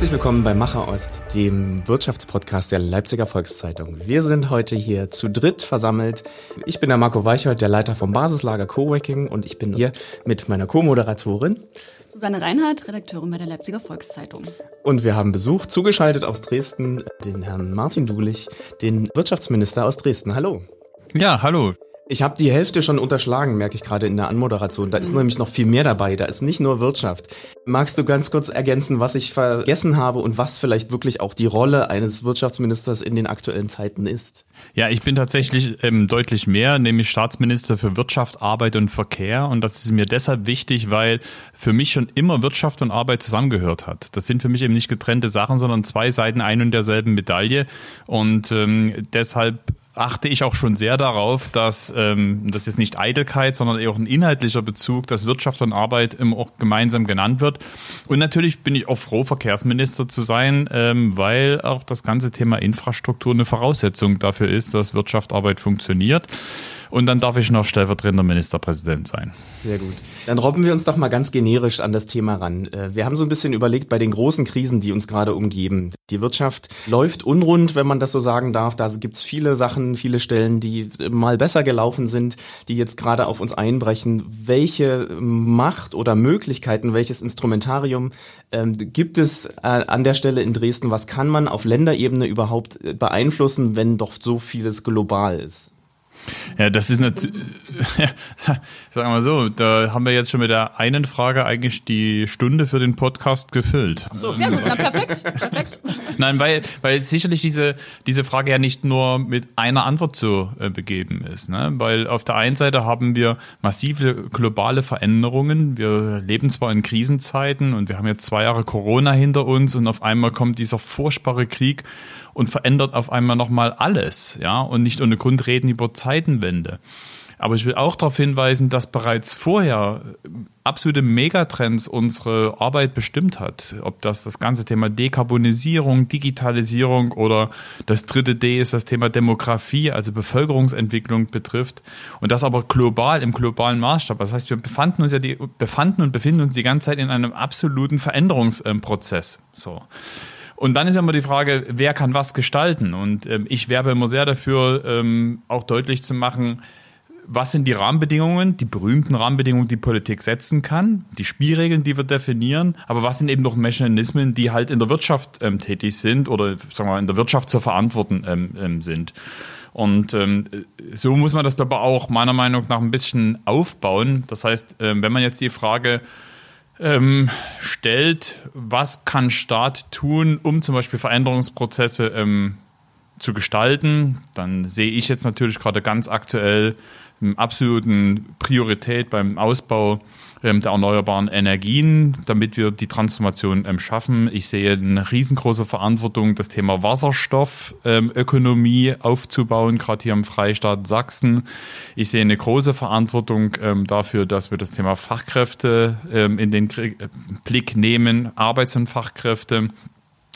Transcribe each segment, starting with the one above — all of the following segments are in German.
Herzlich willkommen bei Macher Ost, dem Wirtschaftspodcast der Leipziger Volkszeitung. Wir sind heute hier zu dritt versammelt. Ich bin der Marco Weichert, der Leiter vom Basislager Coworking und ich bin hier mit meiner Co-Moderatorin Susanne Reinhardt, Redakteurin bei der Leipziger Volkszeitung. Und wir haben Besuch zugeschaltet aus Dresden, den Herrn Martin Dulich, den Wirtschaftsminister aus Dresden. Hallo. Ja, hallo. Ich habe die Hälfte schon unterschlagen, merke ich gerade in der Anmoderation. Da ist mhm. nämlich noch viel mehr dabei. Da ist nicht nur Wirtschaft. Magst du ganz kurz ergänzen, was ich vergessen habe und was vielleicht wirklich auch die Rolle eines Wirtschaftsministers in den aktuellen Zeiten ist? Ja, ich bin tatsächlich ähm, deutlich mehr, nämlich Staatsminister für Wirtschaft, Arbeit und Verkehr. Und das ist mir deshalb wichtig, weil für mich schon immer Wirtschaft und Arbeit zusammengehört hat. Das sind für mich eben nicht getrennte Sachen, sondern zwei Seiten ein und derselben Medaille. Und ähm, deshalb achte ich auch schon sehr darauf, dass ähm, das jetzt nicht Eitelkeit, sondern eher auch ein inhaltlicher Bezug, dass Wirtschaft und Arbeit immer auch gemeinsam genannt wird. Und natürlich bin ich auch froh, Verkehrsminister zu sein, ähm, weil auch das ganze Thema Infrastruktur eine Voraussetzung dafür ist, dass Wirtschaft, Arbeit funktioniert. Und dann darf ich noch stellvertretender Ministerpräsident sein. Sehr gut. Dann robben wir uns doch mal ganz generisch an das Thema ran. Äh, wir haben so ein bisschen überlegt bei den großen Krisen, die uns gerade umgeben. Die Wirtschaft läuft unrund, wenn man das so sagen darf. Da gibt's viele Sachen, viele Stellen, die mal besser gelaufen sind, die jetzt gerade auf uns einbrechen. Welche Macht oder Möglichkeiten, welches Instrumentarium ähm, gibt es äh, an der Stelle in Dresden? Was kann man auf Länderebene überhaupt äh, beeinflussen, wenn doch so vieles global ist? Ja, das ist natürlich, sagen wir mal so, da haben wir jetzt schon mit der einen Frage eigentlich die Stunde für den Podcast gefüllt. So, sehr gut, na perfekt, perfekt. Nein, weil, weil sicherlich diese, diese Frage ja nicht nur mit einer Antwort zu äh, begeben ist, ne? weil auf der einen Seite haben wir massive globale Veränderungen, wir leben zwar in Krisenzeiten und wir haben jetzt zwei Jahre Corona hinter uns und auf einmal kommt dieser furchtbare Krieg und verändert auf einmal nochmal alles, ja, und nicht ohne Grund reden über Zeitenwende. Aber ich will auch darauf hinweisen, dass bereits vorher absolute Megatrends unsere Arbeit bestimmt hat. Ob das das ganze Thema Dekarbonisierung, Digitalisierung oder das dritte D ist das Thema Demografie, also Bevölkerungsentwicklung betrifft. Und das aber global, im globalen Maßstab. Das heißt, wir befanden uns ja die, befanden und befinden uns die ganze Zeit in einem absoluten Veränderungsprozess. So. Und dann ist immer die Frage, wer kann was gestalten? Und ähm, ich werbe immer sehr dafür, ähm, auch deutlich zu machen, was sind die Rahmenbedingungen, die berühmten Rahmenbedingungen, die Politik setzen kann, die Spielregeln, die wir definieren, aber was sind eben noch Mechanismen, die halt in der Wirtschaft ähm, tätig sind oder sagen wir mal, in der Wirtschaft zu verantworten ähm, ähm, sind. Und ähm, so muss man das aber auch meiner Meinung nach ein bisschen aufbauen. Das heißt, ähm, wenn man jetzt die Frage ähm, stellt, was kann Staat tun, um zum Beispiel Veränderungsprozesse ähm, zu gestalten, dann sehe ich jetzt natürlich gerade ganz aktuell eine absoluten Priorität beim Ausbau ähm, der erneuerbaren Energien, damit wir die Transformation ähm, schaffen. Ich sehe eine riesengroße Verantwortung, das Thema Wasserstoffökonomie ähm, aufzubauen, gerade hier im Freistaat Sachsen. Ich sehe eine große Verantwortung dafür, dass wir das Thema Fachkräfte in den Blick nehmen, Arbeits- und Fachkräfte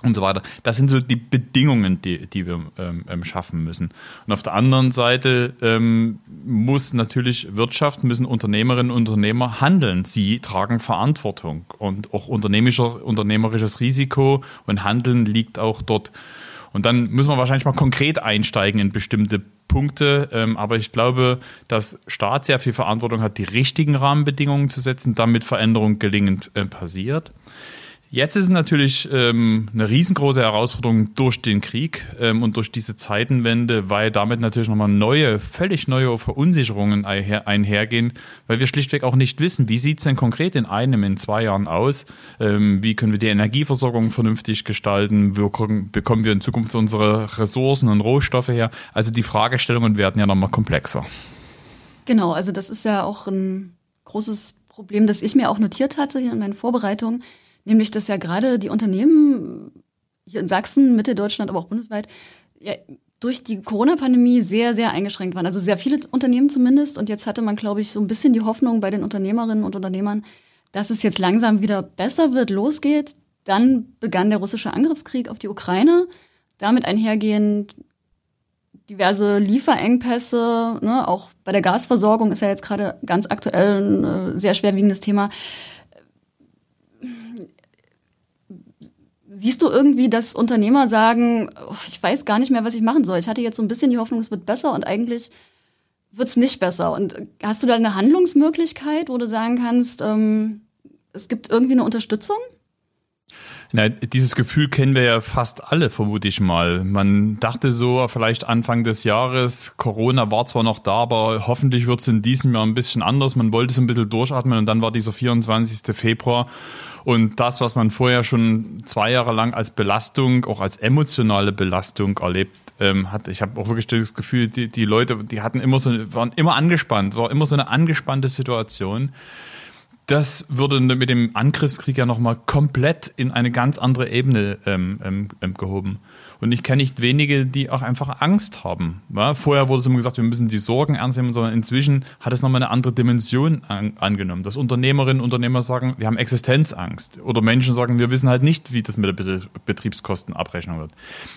und so weiter. Das sind so die Bedingungen, die, die wir ähm, ähm, schaffen müssen. Und auf der anderen Seite ähm, muss natürlich Wirtschaft, müssen Unternehmerinnen und Unternehmer handeln. Sie tragen Verantwortung und auch unternehmerischer, unternehmerisches Risiko und Handeln liegt auch dort. Und dann müssen wir wahrscheinlich mal konkret einsteigen in bestimmte Punkte. Ähm, aber ich glaube, dass Staat sehr viel Verantwortung hat, die richtigen Rahmenbedingungen zu setzen, damit Veränderung gelingend äh, passiert. Jetzt ist es natürlich ähm, eine riesengroße Herausforderung durch den Krieg ähm, und durch diese Zeitenwende, weil damit natürlich nochmal neue, völlig neue Verunsicherungen einhergehen, weil wir schlichtweg auch nicht wissen, wie sieht es denn konkret in einem, in zwei Jahren aus, ähm, wie können wir die Energieversorgung vernünftig gestalten, wie bekommen wir in Zukunft unsere Ressourcen und Rohstoffe her. Also die Fragestellungen werden ja nochmal komplexer. Genau, also das ist ja auch ein großes Problem, das ich mir auch notiert hatte hier in meinen Vorbereitungen Nämlich, dass ja gerade die Unternehmen hier in Sachsen, Mitteldeutschland, aber auch bundesweit, ja, durch die Corona-Pandemie sehr, sehr eingeschränkt waren. Also sehr viele Unternehmen zumindest. Und jetzt hatte man, glaube ich, so ein bisschen die Hoffnung bei den Unternehmerinnen und Unternehmern, dass es jetzt langsam wieder besser wird, losgeht. Dann begann der russische Angriffskrieg auf die Ukraine. Damit einhergehend diverse Lieferengpässe, ne, auch bei der Gasversorgung ist ja jetzt gerade ganz aktuell ein äh, sehr schwerwiegendes Thema siehst du irgendwie, dass Unternehmer sagen, oh, ich weiß gar nicht mehr, was ich machen soll. Ich hatte jetzt so ein bisschen die Hoffnung, es wird besser und eigentlich wird es nicht besser. Und hast du da eine Handlungsmöglichkeit, wo du sagen kannst, ähm, es gibt irgendwie eine Unterstützung? Na, dieses Gefühl kennen wir ja fast alle, vermute ich mal. Man dachte so, vielleicht Anfang des Jahres, Corona war zwar noch da, aber hoffentlich wird es in diesem Jahr ein bisschen anders. Man wollte es ein bisschen durchatmen und dann war dieser 24. Februar und das, was man vorher schon zwei Jahre lang als Belastung, auch als emotionale Belastung erlebt ähm, hat. Ich habe auch wirklich das Gefühl, die, die Leute, die hatten immer so, waren immer angespannt, war immer so eine angespannte Situation das würde mit dem Angriffskrieg ja nochmal komplett in eine ganz andere Ebene ähm, ähm, ähm, gehoben. Und ich kenne nicht wenige, die auch einfach Angst haben. Ja, vorher wurde es immer gesagt, wir müssen die Sorgen ernst nehmen, sondern inzwischen hat es nochmal eine andere Dimension an, angenommen. Dass Unternehmerinnen und Unternehmer sagen, wir haben Existenzangst. Oder Menschen sagen, wir wissen halt nicht, wie das mit der Betriebskostenabrechnung wird.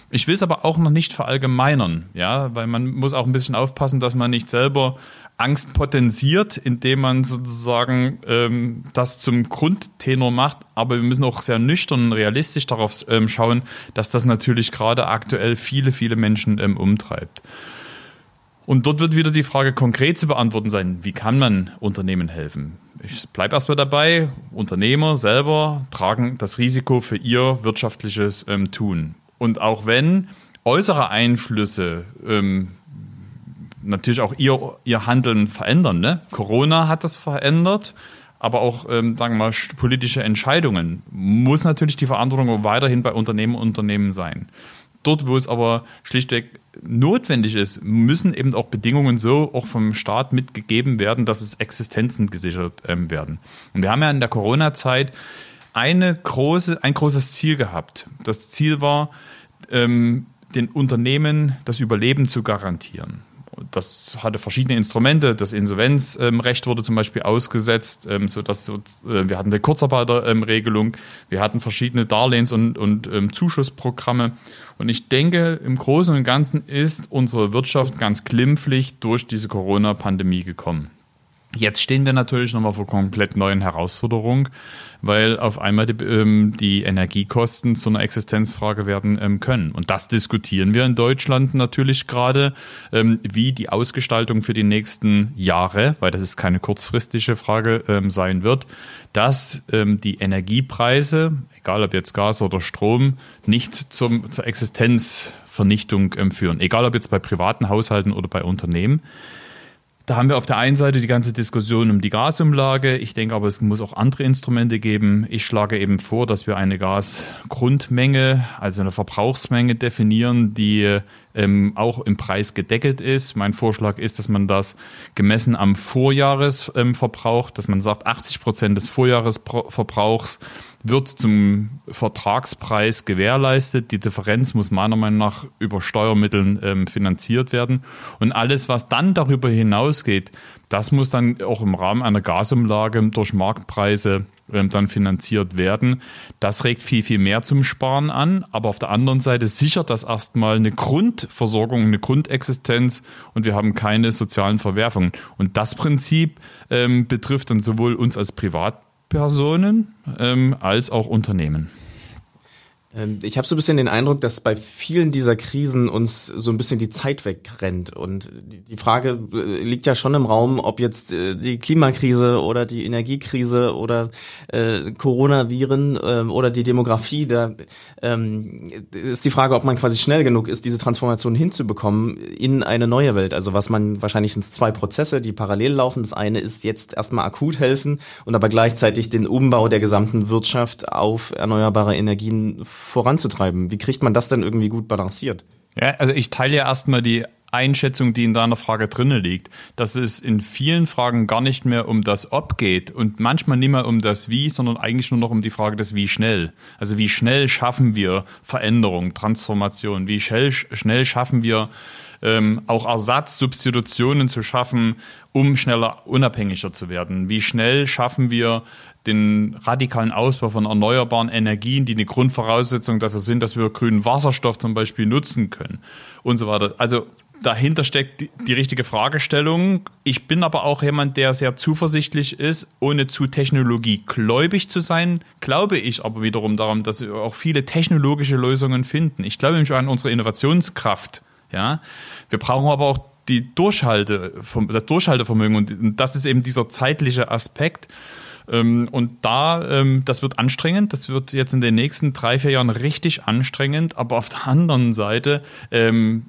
Ich will es aber auch noch nicht verallgemeinern, ja, weil man muss auch ein bisschen aufpassen, dass man nicht selber Angst potenziert, indem man sozusagen ähm, das zum Grundtenor macht. Aber wir müssen auch sehr nüchtern und realistisch darauf ähm, schauen, dass das natürlich gerade aktuell viele, viele Menschen ähm, umtreibt. Und dort wird wieder die Frage konkret zu beantworten sein, wie kann man Unternehmen helfen? Ich bleibe erstmal dabei, Unternehmer selber tragen das Risiko für ihr wirtschaftliches ähm, Tun. Und auch wenn äußere Einflüsse ähm, natürlich auch ihr, ihr Handeln verändern. Ne? Corona hat das verändert, aber auch, ähm, sagen wir mal, politische Entscheidungen muss natürlich die Verantwortung weiterhin bei Unternehmen und Unternehmen sein. Dort, wo es aber schlichtweg notwendig ist, müssen eben auch Bedingungen so auch vom Staat mitgegeben werden, dass es Existenzen gesichert ähm, werden. Und wir haben ja in der Corona-Zeit eine große, ein großes Ziel gehabt. Das Ziel war, ähm, den Unternehmen das Überleben zu garantieren das hatte verschiedene Instrumente. Das Insolvenzrecht wurde zum Beispiel ausgesetzt, ähm, sodass äh, wir hatten eine Kurzarbeiterregelung, wir hatten verschiedene Darlehens- und, und ähm, Zuschussprogramme. Und ich denke, im Großen und Ganzen ist unsere Wirtschaft ganz glimpflich durch diese Corona-Pandemie gekommen. Jetzt stehen wir natürlich nochmal vor komplett neuen Herausforderungen, weil auf einmal die, ähm, die Energiekosten zu einer Existenzfrage werden ähm, können. Und das diskutieren wir in Deutschland natürlich gerade, ähm, wie die Ausgestaltung für die nächsten Jahre, weil das ist keine kurzfristige Frage ähm, sein wird, dass ähm, die Energiepreise, egal ob jetzt Gas oder Strom, nicht zum, zur Existenzvernichtung ähm, führen, egal ob jetzt bei privaten Haushalten oder bei Unternehmen. Da haben wir auf der einen Seite die ganze Diskussion um die Gasumlage. Ich denke aber, es muss auch andere Instrumente geben. Ich schlage eben vor, dass wir eine Gasgrundmenge, also eine Verbrauchsmenge definieren, die ähm, auch im Preis gedeckelt ist. Mein Vorschlag ist, dass man das gemessen am Vorjahresverbrauch, ähm, dass man sagt, 80 Prozent des Vorjahresverbrauchs wird zum Vertragspreis gewährleistet. Die Differenz muss meiner Meinung nach über Steuermitteln ähm, finanziert werden. Und alles, was dann darüber hinausgeht, das muss dann auch im Rahmen einer Gasumlage durch Marktpreise ähm, dann finanziert werden. Das regt viel, viel mehr zum Sparen an. Aber auf der anderen Seite sichert das erstmal eine Grundversorgung, eine Grundexistenz und wir haben keine sozialen Verwerfungen. Und das Prinzip ähm, betrifft dann sowohl uns als Privat Personen ähm, als auch Unternehmen. Ähm, ich habe so ein bisschen den Eindruck, dass bei vielen dieser Krisen uns so ein bisschen die Zeit wegrennt. Und die Frage äh, liegt ja schon im Raum, ob jetzt äh, die Klimakrise oder die Energiekrise oder äh, Coronaviren äh, oder die Demografie, da ähm, ist die Frage, ob man quasi schnell genug ist, diese Transformation hinzubekommen in eine neue Welt. Also was man, wahrscheinlich sind zwei Prozesse, die parallel laufen. Das eine ist jetzt erstmal akut helfen und aber gleichzeitig den Umbau der gesamten Wirtschaft auf erneuerbare Energien voranzutreiben. Wie kriegt man das denn irgendwie gut balanciert? Ja, also ich teile ja erstmal die Einschätzung, die in deiner Frage drinne liegt, dass es in vielen Fragen gar nicht mehr um das Ob geht und manchmal nicht mehr um das Wie, sondern eigentlich nur noch um die Frage des Wie schnell. Also wie schnell schaffen wir Veränderung, Transformation, wie schnell, schnell schaffen wir ähm, auch Ersatz, Substitutionen zu schaffen, um schneller unabhängiger zu werden. Wie schnell schaffen wir den radikalen Ausbau von erneuerbaren Energien, die eine Grundvoraussetzung dafür sind, dass wir grünen Wasserstoff zum Beispiel nutzen können und so weiter. Also dahinter steckt die, die, richtige Fragestellung. Ich bin aber auch jemand, der sehr zuversichtlich ist, ohne zu technologiegläubig zu sein, glaube ich aber wiederum daran, dass wir auch viele technologische Lösungen finden. Ich glaube nämlich an unsere Innovationskraft. Ja, wir brauchen aber auch die Durchhalte, das Durchhaltevermögen und das ist eben dieser zeitliche Aspekt. Ähm, und da, ähm, das wird anstrengend, das wird jetzt in den nächsten drei, vier Jahren richtig anstrengend, aber auf der anderen Seite, ähm,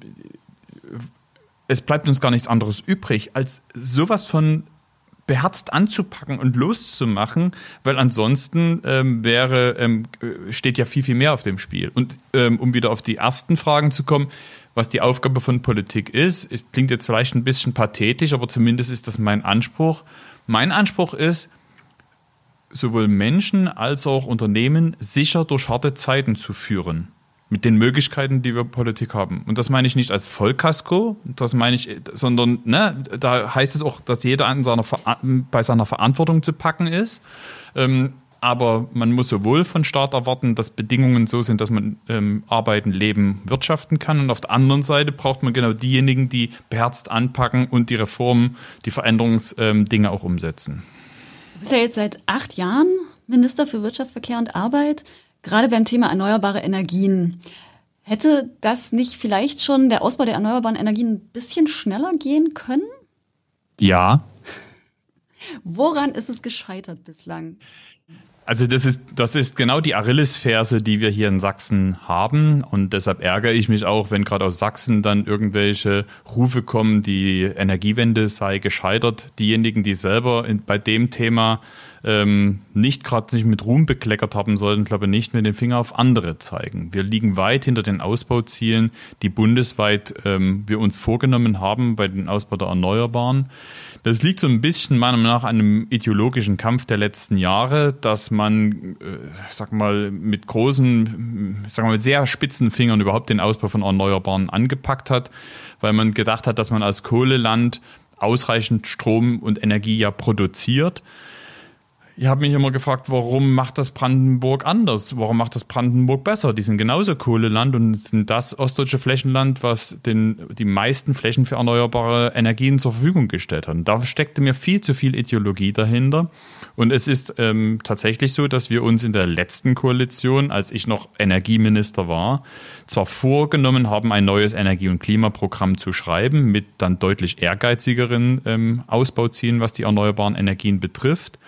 es bleibt uns gar nichts anderes übrig, als sowas von beherzt anzupacken und loszumachen, weil ansonsten ähm, wäre, ähm, steht ja viel, viel mehr auf dem Spiel. Und ähm, um wieder auf die ersten Fragen zu kommen, was die Aufgabe von Politik ist, klingt jetzt vielleicht ein bisschen pathetisch, aber zumindest ist das mein Anspruch. Mein Anspruch ist, sowohl Menschen als auch Unternehmen sicher durch harte Zeiten zu führen mit den Möglichkeiten, die wir Politik haben. Und das meine ich nicht als Vollkasko, das meine ich, sondern ne, da heißt es auch, dass jeder an seiner, bei seiner Verantwortung zu packen ist. Ähm, aber man muss sowohl von Staat erwarten, dass Bedingungen so sind, dass man ähm, arbeiten, leben, wirtschaften kann. Und auf der anderen Seite braucht man genau diejenigen, die beherzt anpacken und die Reformen, die Veränderungsdinge ähm, auch umsetzen. Du bist ja jetzt seit acht Jahren Minister für Wirtschaft, Verkehr und Arbeit. Gerade beim Thema erneuerbare Energien. Hätte das nicht vielleicht schon der Ausbau der erneuerbaren Energien ein bisschen schneller gehen können? Ja. Woran ist es gescheitert bislang? Also das ist, das ist genau die Achillesferse, die wir hier in Sachsen haben. Und deshalb ärgere ich mich auch, wenn gerade aus Sachsen dann irgendwelche Rufe kommen, die Energiewende sei gescheitert. Diejenigen, die selber in, bei dem Thema ähm, nicht gerade sich mit Ruhm bekleckert haben sollten, glaube ich, nicht mit dem Finger auf andere zeigen. Wir liegen weit hinter den Ausbauzielen, die bundesweit ähm, wir uns vorgenommen haben bei den Ausbau der Erneuerbaren. Das liegt so ein bisschen meiner Meinung nach an einem ideologischen Kampf der letzten Jahre, dass man, äh, sag mal, mit großen, sag mal, sehr spitzen Fingern überhaupt den Ausbau von Erneuerbaren angepackt hat, weil man gedacht hat, dass man als Kohleland ausreichend Strom und Energie ja produziert ich habe mich immer gefragt, warum macht das Brandenburg anders? Warum macht das Brandenburg besser? Die sind genauso Kohleland und sind das ostdeutsche Flächenland, was den, die meisten Flächen für erneuerbare Energien zur Verfügung gestellt hat. Und da steckte mir viel zu viel Ideologie dahinter. Und es ist ähm, tatsächlich so, dass wir uns in der letzten Koalition, als ich noch Energieminister war, zwar vorgenommen haben, ein neues Energie- und Klimaprogramm zu schreiben, mit dann deutlich ehrgeizigeren ähm, Ausbauzielen, was die erneuerbaren Energien betrifft.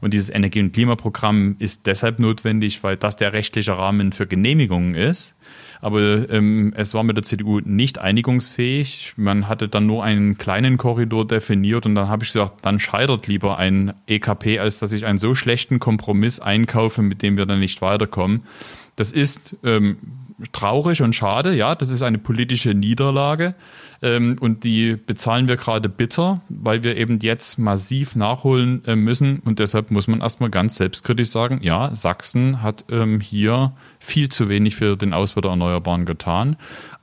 Und dieses Energie- und Klimaprogramm ist deshalb notwendig, weil das der rechtliche Rahmen für Genehmigungen ist. Aber ähm, es war mit der CDU nicht einigungsfähig. Man hatte dann nur einen kleinen Korridor definiert und dann habe ich gesagt, dann scheitert lieber ein EKP, als dass ich einen so schlechten Kompromiss einkaufe, mit dem wir dann nicht weiterkommen. Das ist ähm, traurig und schade, ja, das ist eine politische Niederlage. Ähm, und die bezahlen wir gerade bitter, weil wir eben jetzt massiv nachholen äh, müssen. Und deshalb muss man erstmal ganz selbstkritisch sagen, ja, Sachsen hat ähm, hier viel zu wenig für den Ausbau der Erneuerbaren getan.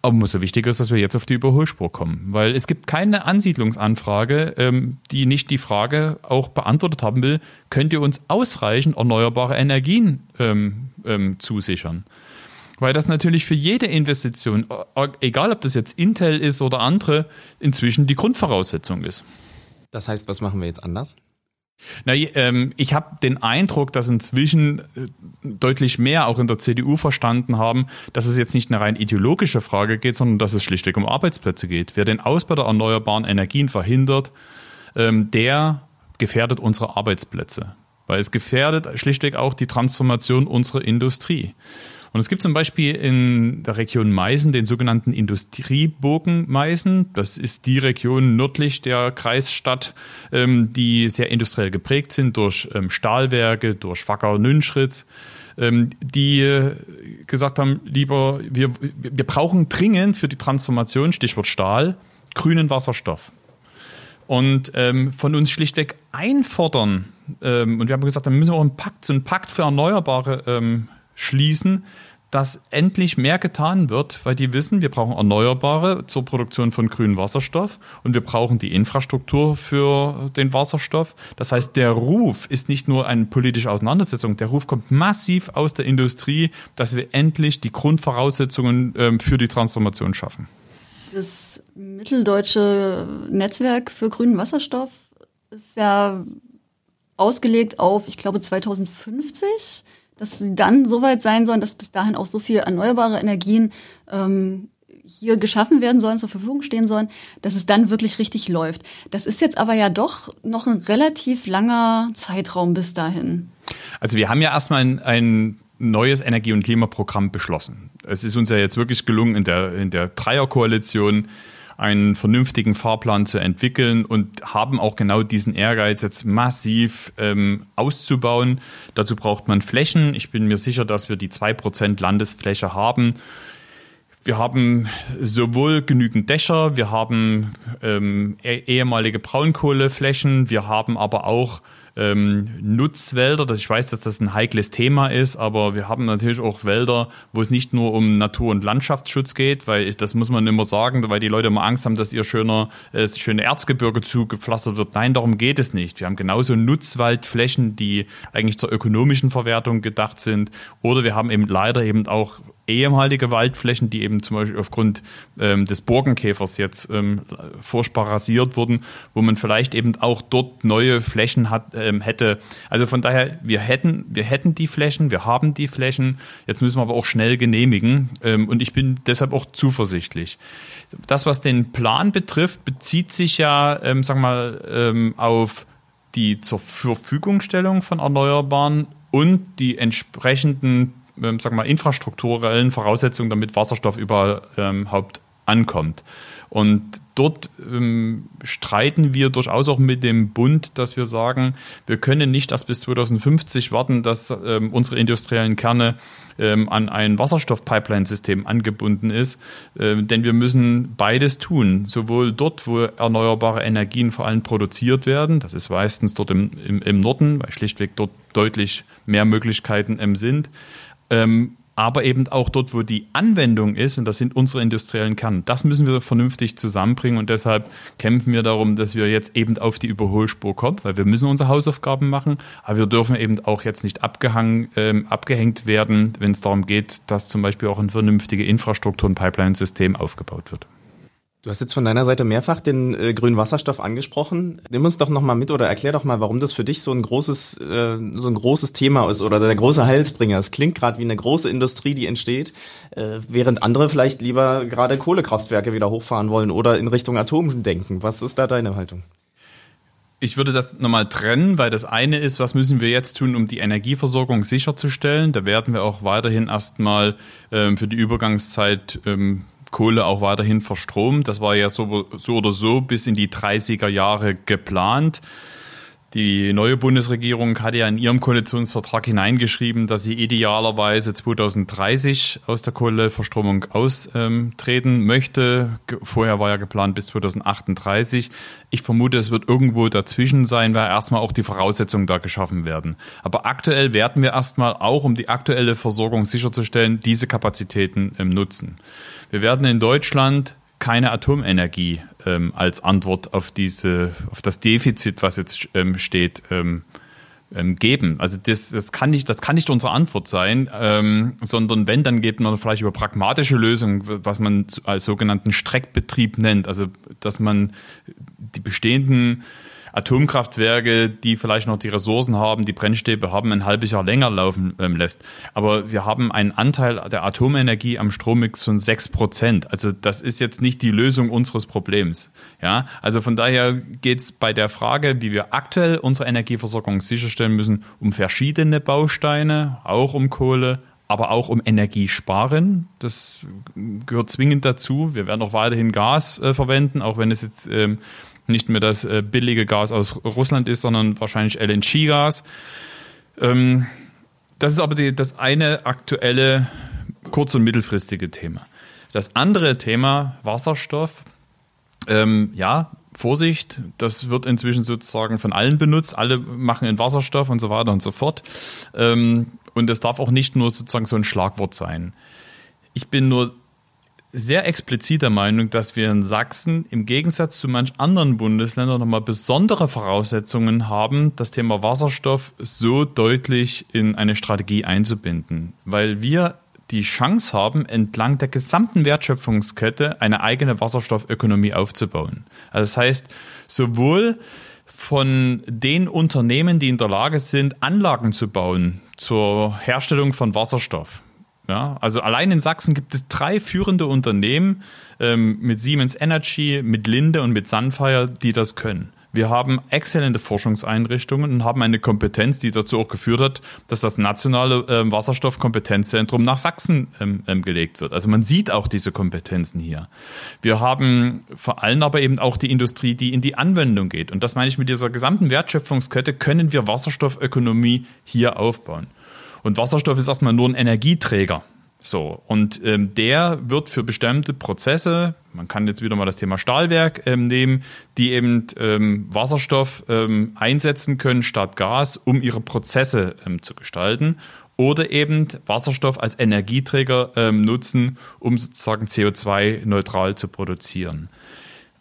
Aber umso wichtiger ist, dass wir jetzt auf die Überholspur kommen. Weil es gibt keine Ansiedlungsanfrage, ähm, die nicht die Frage auch beantwortet haben will, könnt ihr uns ausreichend erneuerbare Energien ähm, ähm, zusichern? Weil das natürlich für jede Investition, egal ob das jetzt Intel ist oder andere, inzwischen die Grundvoraussetzung ist. Das heißt, was machen wir jetzt anders? Na, ähm, ich habe den Eindruck, dass inzwischen äh, deutlich mehr auch in der CDU verstanden haben, dass es jetzt nicht eine rein ideologische Frage geht, sondern dass es schlichtweg um Arbeitsplätze geht. Wer den Ausbau der erneuerbaren Energien verhindert, ähm, der gefährdet unsere Arbeitsplätze. Weil es gefährdet schlichtweg auch die Transformation unserer Industrie. Und es gibt zum Beispiel in der Region Meißen den sogenannten Industriebogen Meißen. Das ist die Region nördlich der Kreisstadt, ähm, die sehr industriell geprägt sind durch ähm, Stahlwerke, durch Wacker Nünschritz ähm, die äh, gesagt haben, lieber, wir, wir brauchen dringend für die Transformation, Stichwort Stahl, grünen Wasserstoff. Und ähm, von uns schlichtweg einfordern, ähm, und wir haben gesagt, dann müssen wir auch einen Pakt, so einen Pakt für Erneuerbare ähm, schließen, dass endlich mehr getan wird, weil die wissen, wir brauchen Erneuerbare zur Produktion von grünem Wasserstoff und wir brauchen die Infrastruktur für den Wasserstoff. Das heißt, der Ruf ist nicht nur eine politische Auseinandersetzung, der Ruf kommt massiv aus der Industrie, dass wir endlich die Grundvoraussetzungen ähm, für die Transformation schaffen. Das mitteldeutsche Netzwerk für grünen Wasserstoff ist ja ausgelegt auf, ich glaube, 2050, dass sie dann so weit sein sollen, dass bis dahin auch so viel erneuerbare Energien ähm, hier geschaffen werden sollen, zur Verfügung stehen sollen, dass es dann wirklich richtig läuft. Das ist jetzt aber ja doch noch ein relativ langer Zeitraum bis dahin. Also wir haben ja erstmal ein, ein neues Energie- und Klimaprogramm beschlossen. Es ist uns ja jetzt wirklich gelungen, in der, in der Dreierkoalition einen vernünftigen Fahrplan zu entwickeln und haben auch genau diesen Ehrgeiz, jetzt massiv ähm, auszubauen. Dazu braucht man Flächen. Ich bin mir sicher, dass wir die 2% Landesfläche haben. Wir haben sowohl genügend Dächer, wir haben ähm, eh, ehemalige Braunkohleflächen, wir haben aber auch ähm, Nutzwälder. Das, ich weiß, dass das ein heikles Thema ist, aber wir haben natürlich auch Wälder, wo es nicht nur um Natur- und Landschaftsschutz geht, weil ich, das muss man immer sagen, weil die Leute immer Angst haben, dass ihr schöner, äh, schöne Erzgebirge zugepflastert wird. Nein, darum geht es nicht. Wir haben genauso Nutzwaldflächen, die eigentlich zur ökonomischen Verwertung gedacht sind. Oder wir haben eben leider eben auch ehemalige Waldflächen, die eben zum Beispiel aufgrund ähm, des Borkenkäfers jetzt ähm, furchtbar rasiert wurden, wo man vielleicht eben auch dort neue Flächen hat, ähm, hätte. Also von daher, wir hätten, wir hätten die Flächen, wir haben die Flächen, jetzt müssen wir aber auch schnell genehmigen ähm, und ich bin deshalb auch zuversichtlich. Das, was den Plan betrifft, bezieht sich ja, ähm, sag mal, ähm, auf die zur Verfügungstellung von Erneuerbaren und die entsprechenden ähm, sagen wir, infrastrukturellen Voraussetzungen, damit Wasserstoff überhaupt ähm, ankommt. Und dort ähm, streiten wir durchaus auch mit dem Bund, dass wir sagen, wir können nicht erst bis 2050 warten, dass ähm, unsere industriellen Kerne ähm, an ein Wasserstoff-Pipeline-System angebunden ist, ähm, denn wir müssen beides tun. Sowohl dort, wo erneuerbare Energien vor allem produziert werden, das ist meistens dort im, im, im Norden, weil schlichtweg dort deutlich mehr Möglichkeiten ähm, sind, ähm, aber eben auch dort, wo die Anwendung ist, und das sind unsere industriellen Kerne. Das müssen wir vernünftig zusammenbringen und deshalb kämpfen wir darum, dass wir jetzt eben auf die Überholspur kommen, weil wir müssen unsere Hausaufgaben machen, aber wir dürfen eben auch jetzt nicht abgehangen, ähm, abgehängt werden, wenn es darum geht, dass zum Beispiel auch ein vernünftige Infrastruktur- und Pipeline-System aufgebaut wird. Du hast jetzt von deiner Seite mehrfach den äh, grünen Wasserstoff angesprochen. Nimm uns doch noch mal mit oder erklär doch mal, warum das für dich so ein großes äh, so ein großes Thema ist oder der große Heilsbringer. Es klingt gerade wie eine große Industrie, die entsteht, äh, während andere vielleicht lieber gerade Kohlekraftwerke wieder hochfahren wollen oder in Richtung Atom denken. Was ist da deine Haltung? Ich würde das nochmal trennen, weil das eine ist, was müssen wir jetzt tun, um die Energieversorgung sicherzustellen. Da werden wir auch weiterhin erstmal ähm, für die Übergangszeit ähm, Kohle auch weiterhin verstromt. Das war ja so, so oder so bis in die 30er Jahre geplant. Die neue Bundesregierung hatte ja in ihrem Koalitionsvertrag hineingeschrieben, dass sie idealerweise 2030 aus der Kohleverstromung austreten möchte. Vorher war ja geplant bis 2038. Ich vermute, es wird irgendwo dazwischen sein, weil erstmal auch die Voraussetzungen da geschaffen werden. Aber aktuell werden wir erstmal auch, um die aktuelle Versorgung sicherzustellen, diese Kapazitäten ähm, nutzen. Wir werden in Deutschland keine Atomenergie ähm, als Antwort auf diese, auf das Defizit, was jetzt ähm, steht, ähm, ähm, geben. Also das, das kann nicht, das kann nicht unsere Antwort sein, ähm, sondern wenn, dann geht man vielleicht über pragmatische Lösungen, was man als sogenannten Streckbetrieb nennt. Also dass man die bestehenden Atomkraftwerke, die vielleicht noch die Ressourcen haben, die Brennstäbe haben, ein halbes Jahr länger laufen ähm, lässt. Aber wir haben einen Anteil der Atomenergie am Strommix von sechs Prozent. Also das ist jetzt nicht die Lösung unseres Problems. Ja, also von daher geht es bei der Frage, wie wir aktuell unsere Energieversorgung sicherstellen müssen, um verschiedene Bausteine, auch um Kohle, aber auch um Energiesparen. Das gehört zwingend dazu. Wir werden auch weiterhin Gas äh, verwenden, auch wenn es jetzt ähm, nicht mehr das äh, billige Gas aus Russland ist, sondern wahrscheinlich LNG-Gas. Ähm, das ist aber die, das eine aktuelle kurz- und mittelfristige Thema. Das andere Thema, Wasserstoff, ähm, ja, Vorsicht, das wird inzwischen sozusagen von allen benutzt. Alle machen in Wasserstoff und so weiter und so fort. Ähm, und es darf auch nicht nur sozusagen so ein Schlagwort sein. Ich bin nur sehr explizit der Meinung, dass wir in Sachsen im Gegensatz zu manch anderen Bundesländern nochmal besondere Voraussetzungen haben, das Thema Wasserstoff so deutlich in eine Strategie einzubinden. Weil wir die Chance haben, entlang der gesamten Wertschöpfungskette eine eigene Wasserstoffökonomie aufzubauen. Also das heißt, sowohl von den Unternehmen, die in der Lage sind, Anlagen zu bauen zur Herstellung von Wasserstoff. Ja, also allein in Sachsen gibt es drei führende Unternehmen ähm, mit Siemens Energy, mit Linde und mit Sunfire, die das können. Wir haben exzellente Forschungseinrichtungen und haben eine Kompetenz, die dazu auch geführt hat, dass das nationale äh, Wasserstoffkompetenzzentrum nach Sachsen ähm, ähm, gelegt wird. Also man sieht auch diese Kompetenzen hier. Wir haben vor allem aber eben auch die Industrie, die in die Anwendung geht. Und das meine ich mit dieser gesamten Wertschöpfungskette, können wir Wasserstoffökonomie hier aufbauen. Und Wasserstoff ist erstmal nur ein Energieträger. So, und ähm, der wird für bestimmte Prozesse, man kann jetzt wieder mal das Thema Stahlwerk ähm, nehmen, die eben ähm, Wasserstoff ähm, einsetzen können statt Gas, um ihre Prozesse ähm, zu gestalten. Oder eben Wasserstoff als Energieträger ähm, nutzen, um sozusagen CO2-neutral zu produzieren.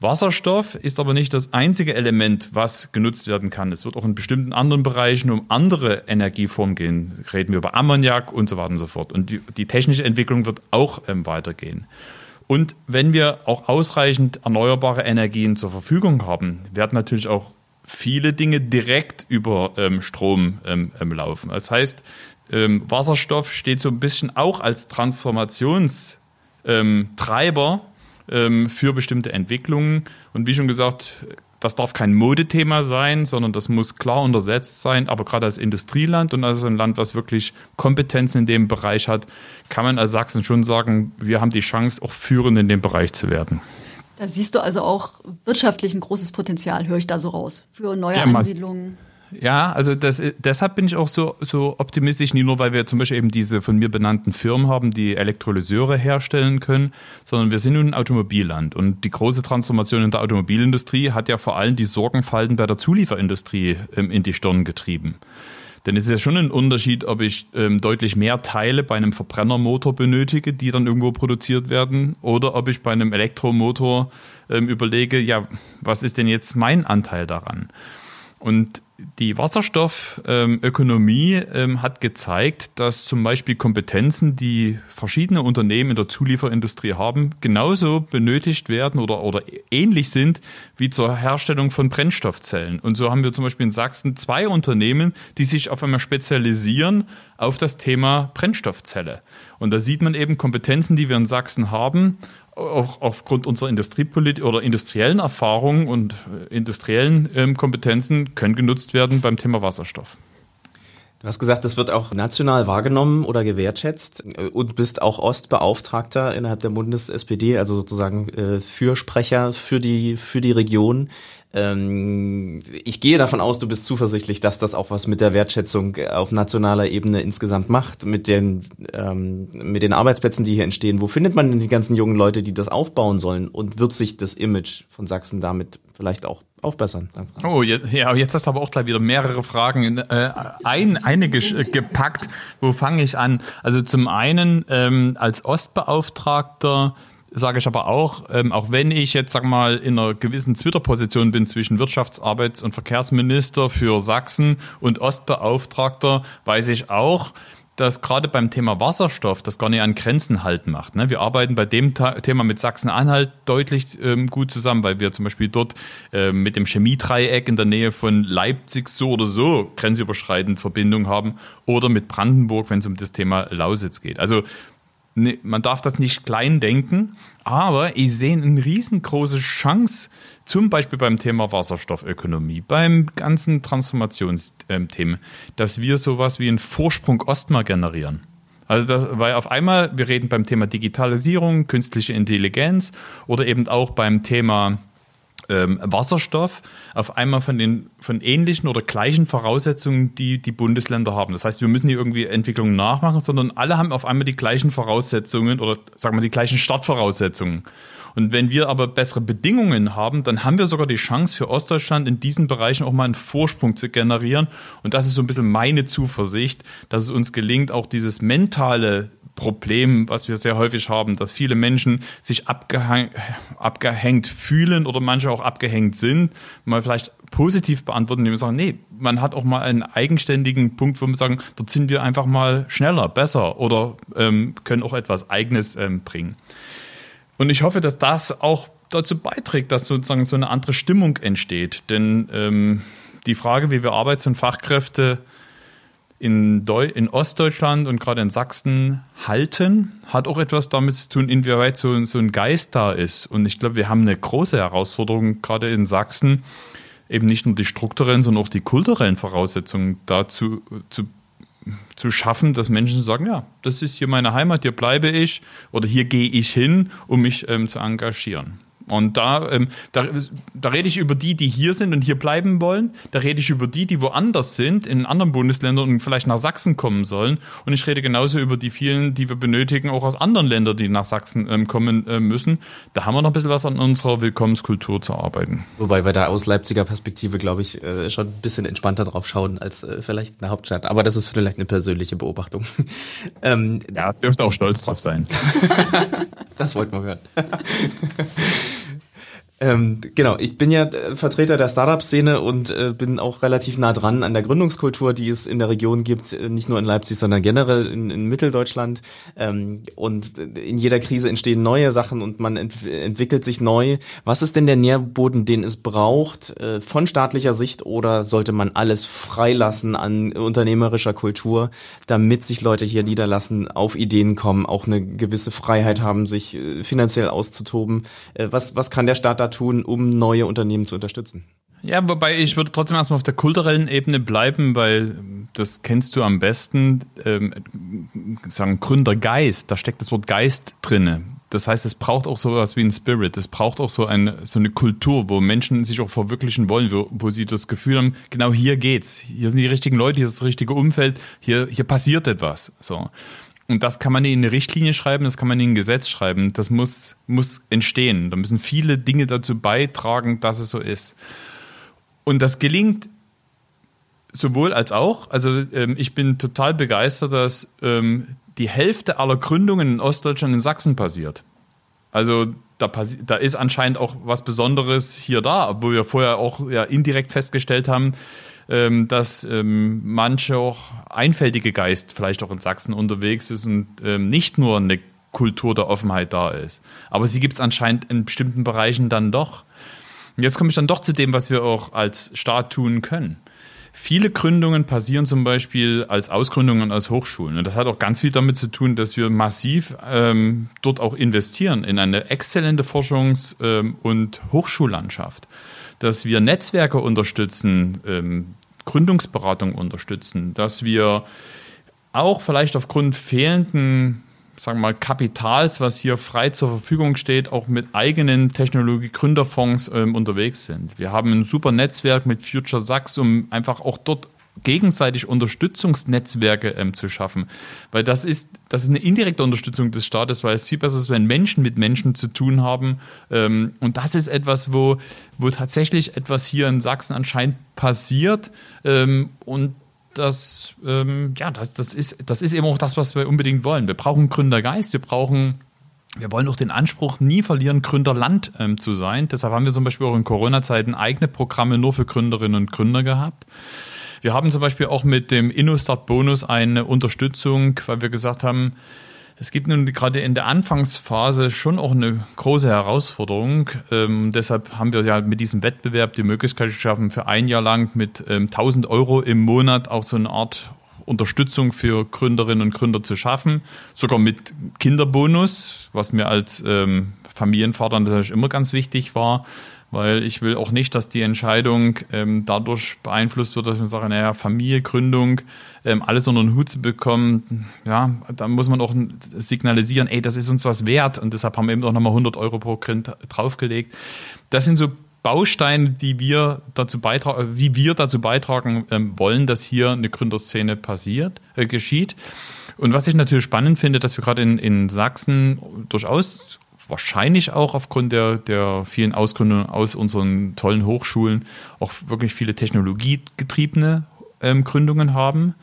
Wasserstoff ist aber nicht das einzige Element, was genutzt werden kann. Es wird auch in bestimmten anderen Bereichen um andere Energieformen gehen. Reden wir über Ammoniak und so weiter und so fort. Und die, die technische Entwicklung wird auch ähm, weitergehen. Und wenn wir auch ausreichend erneuerbare Energien zur Verfügung haben, werden natürlich auch viele Dinge direkt über ähm, Strom ähm, ähm laufen. Das heißt, ähm, Wasserstoff steht so ein bisschen auch als Transformationstreiber ähm, für bestimmte Entwicklungen. Und wie schon gesagt, das darf kein Modethema sein, sondern das muss klar untersetzt sein. Aber gerade als Industrieland und als ein Land, was wirklich Kompetenzen in dem Bereich hat, kann man als Sachsen schon sagen, wir haben die Chance, auch führend in dem Bereich zu werden. Da siehst du also auch wirtschaftlich ein großes Potenzial, höre ich da so raus, für neue ja, Ansiedlungen. Ja, also das, deshalb bin ich auch so, so optimistisch, nicht nur, weil wir zum Beispiel eben diese von mir benannten Firmen haben, die Elektrolyseure herstellen können, sondern wir sind nun ein Automobilland. Und die große Transformation in der Automobilindustrie hat ja vor allem die Sorgenfalten bei der Zulieferindustrie ähm, in die Stirn getrieben. Denn es ist ja schon ein Unterschied, ob ich ähm, deutlich mehr Teile bei einem Verbrennermotor benötige, die dann irgendwo produziert werden, oder ob ich bei einem Elektromotor ähm, überlege, ja, was ist denn jetzt mein Anteil daran? Und die Wasserstoffökonomie ähm, hat gezeigt, dass zum Beispiel Kompetenzen, die verschiedene Unternehmen in der Zulieferindustrie haben, genauso benötigt werden oder, oder ähnlich sind wie zur Herstellung von Brennstoffzellen. Und so haben wir zum Beispiel in Sachsen zwei Unternehmen, die sich auf einmal spezialisieren auf das Thema Brennstoffzelle. Und da sieht man eben Kompetenzen, die wir in Sachsen haben, auch aufgrund unserer Industriepolitik oder industriellen Erfahrungen und äh, industriellen ähm, Kompetenzen können genutzt werden beim Thema Wasserstoff. Du hast gesagt, das wird auch national wahrgenommen oder gewertschätzt äh, und bist auch Ostbeauftragter innerhalb der Bundes-SPD, also sozusagen äh, Fürsprecher für die, für die Region. Ähm, ich gehe davon aus, du bist zuversichtlich, dass das auch was mit der Wertschätzung auf nationaler Ebene insgesamt macht, mit den, ähm, mit den Arbeitsplätzen, die hier entstehen. Wo findet man denn die ganzen jungen Leute, die das aufbauen sollen? Und wird sich das Image von Sachsen damit vielleicht auch aufbessern? Oh, jetzt, ja, jetzt hast du aber auch gleich wieder mehrere Fragen in äh, ein, eine gepackt. Wo fange ich an? Also zum einen ähm, als Ostbeauftragter sage ich aber auch, ähm, auch wenn ich jetzt, sag mal, in einer gewissen Twitter-Position bin zwischen Wirtschafts-, Arbeits- und Verkehrsminister für Sachsen und Ostbeauftragter, weiß ich auch, dass gerade beim Thema Wasserstoff das gar nicht an Grenzen halt macht. Ne? Wir arbeiten bei dem Thema mit Sachsen-Anhalt deutlich ähm, gut zusammen, weil wir zum Beispiel dort äh, mit dem Chemiedreieck in der Nähe von Leipzig so oder so grenzüberschreitend Verbindung haben oder mit Brandenburg, wenn es um das Thema Lausitz geht. Also ne, man darf das nicht klein denken, aber ich sehe eine riesengroße Chance, zum Beispiel beim Thema Wasserstoffökonomie, beim ganzen Transformationsthemen, dass wir sowas wie einen Vorsprung Ostmar generieren. Also das, weil auf einmal, wir reden beim Thema Digitalisierung, künstliche Intelligenz oder eben auch beim Thema ähm, Wasserstoff auf einmal von den von ähnlichen oder gleichen Voraussetzungen, die die Bundesländer haben. Das heißt, wir müssen die irgendwie Entwicklungen nachmachen, sondern alle haben auf einmal die gleichen Voraussetzungen oder sagen wir die gleichen Startvoraussetzungen. Und wenn wir aber bessere Bedingungen haben, dann haben wir sogar die Chance für Ostdeutschland in diesen Bereichen auch mal einen Vorsprung zu generieren. Und das ist so ein bisschen meine Zuversicht, dass es uns gelingt, auch dieses mentale Problem, was wir sehr häufig haben, dass viele Menschen sich abgehäng abgehängt fühlen oder manche auch abgehängt sind, mal vielleicht positiv beantworten, indem wir sagen, nee, man hat auch mal einen eigenständigen Punkt, wo wir sagen, dort sind wir einfach mal schneller, besser oder ähm, können auch etwas Eigenes ähm, bringen. Und ich hoffe, dass das auch dazu beiträgt, dass sozusagen so eine andere Stimmung entsteht. Denn ähm, die Frage, wie wir Arbeits- und Fachkräfte in, Deu in Ostdeutschland und gerade in Sachsen halten, hat auch etwas damit zu tun, inwieweit so, so ein Geist da ist. Und ich glaube, wir haben eine große Herausforderung gerade in Sachsen, eben nicht nur die strukturellen, sondern auch die kulturellen Voraussetzungen dazu zu, zu schaffen, dass Menschen sagen, ja, das ist hier meine Heimat, hier bleibe ich oder hier gehe ich hin, um mich ähm, zu engagieren. Und da, ähm, da, da rede ich über die, die hier sind und hier bleiben wollen. Da rede ich über die, die woanders sind, in anderen Bundesländern und vielleicht nach Sachsen kommen sollen. Und ich rede genauso über die vielen, die wir benötigen, auch aus anderen Ländern, die nach Sachsen ähm, kommen äh, müssen. Da haben wir noch ein bisschen was an unserer Willkommenskultur zu arbeiten. Wobei wir da aus Leipziger Perspektive, glaube ich, äh, schon ein bisschen entspannter drauf schauen als äh, vielleicht in der Hauptstadt. Aber das ist vielleicht eine persönliche Beobachtung. ähm, ja, dürfte auch stolz drauf sein. das wollten wir hören. Ähm, genau, ich bin ja äh, Vertreter der Startup-Szene und äh, bin auch relativ nah dran an der Gründungskultur, die es in der Region gibt, äh, nicht nur in Leipzig, sondern generell in, in Mitteldeutschland. Ähm, und in jeder Krise entstehen neue Sachen und man ent entwickelt sich neu. Was ist denn der Nährboden, den es braucht äh, von staatlicher Sicht oder sollte man alles freilassen an unternehmerischer Kultur, damit sich Leute hier niederlassen, auf Ideen kommen, auch eine gewisse Freiheit haben, sich äh, finanziell auszutoben? Äh, was, was kann der Staat da tun, um neue Unternehmen zu unterstützen? Ja, wobei ich würde trotzdem erstmal auf der kulturellen Ebene bleiben, weil das kennst du am besten, ähm, sagen Gründergeist, da steckt das Wort Geist drinne. Das heißt, es braucht auch sowas wie ein Spirit. Es braucht auch so eine, so eine Kultur, wo Menschen sich auch verwirklichen wollen, wo, wo sie das Gefühl haben, genau hier geht's. Hier sind die richtigen Leute, hier ist das richtige Umfeld, hier, hier passiert etwas. So. Und das kann man in eine Richtlinie schreiben, das kann man in ein Gesetz schreiben. Das muss, muss entstehen. Da müssen viele Dinge dazu beitragen, dass es so ist. Und das gelingt sowohl als auch. Also ähm, ich bin total begeistert, dass ähm, die Hälfte aller Gründungen in Ostdeutschland in Sachsen passiert. Also da, da ist anscheinend auch was Besonderes hier da, obwohl wir vorher auch ja, indirekt festgestellt haben, ähm, dass ähm, manche auch einfältige Geist vielleicht auch in Sachsen unterwegs ist und ähm, nicht nur eine Kultur der Offenheit da ist. Aber sie gibt es anscheinend in bestimmten Bereichen dann doch. Und jetzt komme ich dann doch zu dem, was wir auch als Staat tun können. Viele Gründungen passieren zum Beispiel als Ausgründungen aus Hochschulen. Und das hat auch ganz viel damit zu tun, dass wir massiv ähm, dort auch investieren in eine exzellente Forschungs- ähm, und Hochschullandschaft dass wir Netzwerke unterstützen, ähm, Gründungsberatung unterstützen, dass wir auch vielleicht aufgrund fehlenden sagen wir mal, Kapitals, was hier frei zur Verfügung steht, auch mit eigenen Technologie-Gründerfonds ähm, unterwegs sind. Wir haben ein super Netzwerk mit Future Sachs, um einfach auch dort gegenseitig Unterstützungsnetzwerke ähm, zu schaffen. Weil das ist, das ist eine indirekte Unterstützung des Staates, weil es viel besser ist, wenn Menschen mit Menschen zu tun haben. Ähm, und das ist etwas, wo, wo tatsächlich etwas hier in Sachsen anscheinend passiert. Ähm, und das, ähm, ja, das, das, ist, das ist eben auch das, was wir unbedingt wollen. Wir brauchen Gründergeist, wir brauchen wir wollen auch den Anspruch nie verlieren, Gründerland ähm, zu sein. Deshalb haben wir zum Beispiel auch in Corona-Zeiten eigene Programme nur für Gründerinnen und Gründer gehabt. Wir haben zum Beispiel auch mit dem InnoStart-Bonus eine Unterstützung, weil wir gesagt haben, es gibt nun gerade in der Anfangsphase schon auch eine große Herausforderung. Ähm, deshalb haben wir ja mit diesem Wettbewerb die Möglichkeit geschaffen, für ein Jahr lang mit ähm, 1000 Euro im Monat auch so eine Art Unterstützung für Gründerinnen und Gründer zu schaffen. Sogar mit Kinderbonus, was mir als ähm, Familienvater natürlich immer ganz wichtig war weil ich will auch nicht, dass die Entscheidung ähm, dadurch beeinflusst wird, dass man sagt, naja, Familie, Gründung, ähm, alles unter den Hut zu bekommen, ja, da muss man auch signalisieren, ey, das ist uns was wert und deshalb haben wir eben auch nochmal 100 Euro pro Kind draufgelegt. Das sind so Bausteine, die wir dazu beitragen, wie wir dazu beitragen ähm, wollen, dass hier eine Gründerszene passiert, äh, geschieht. Und was ich natürlich spannend finde, dass wir gerade in, in Sachsen durchaus wahrscheinlich auch aufgrund der, der vielen Ausgründungen aus unseren tollen Hochschulen auch wirklich viele technologiegetriebene ähm, Gründungen haben.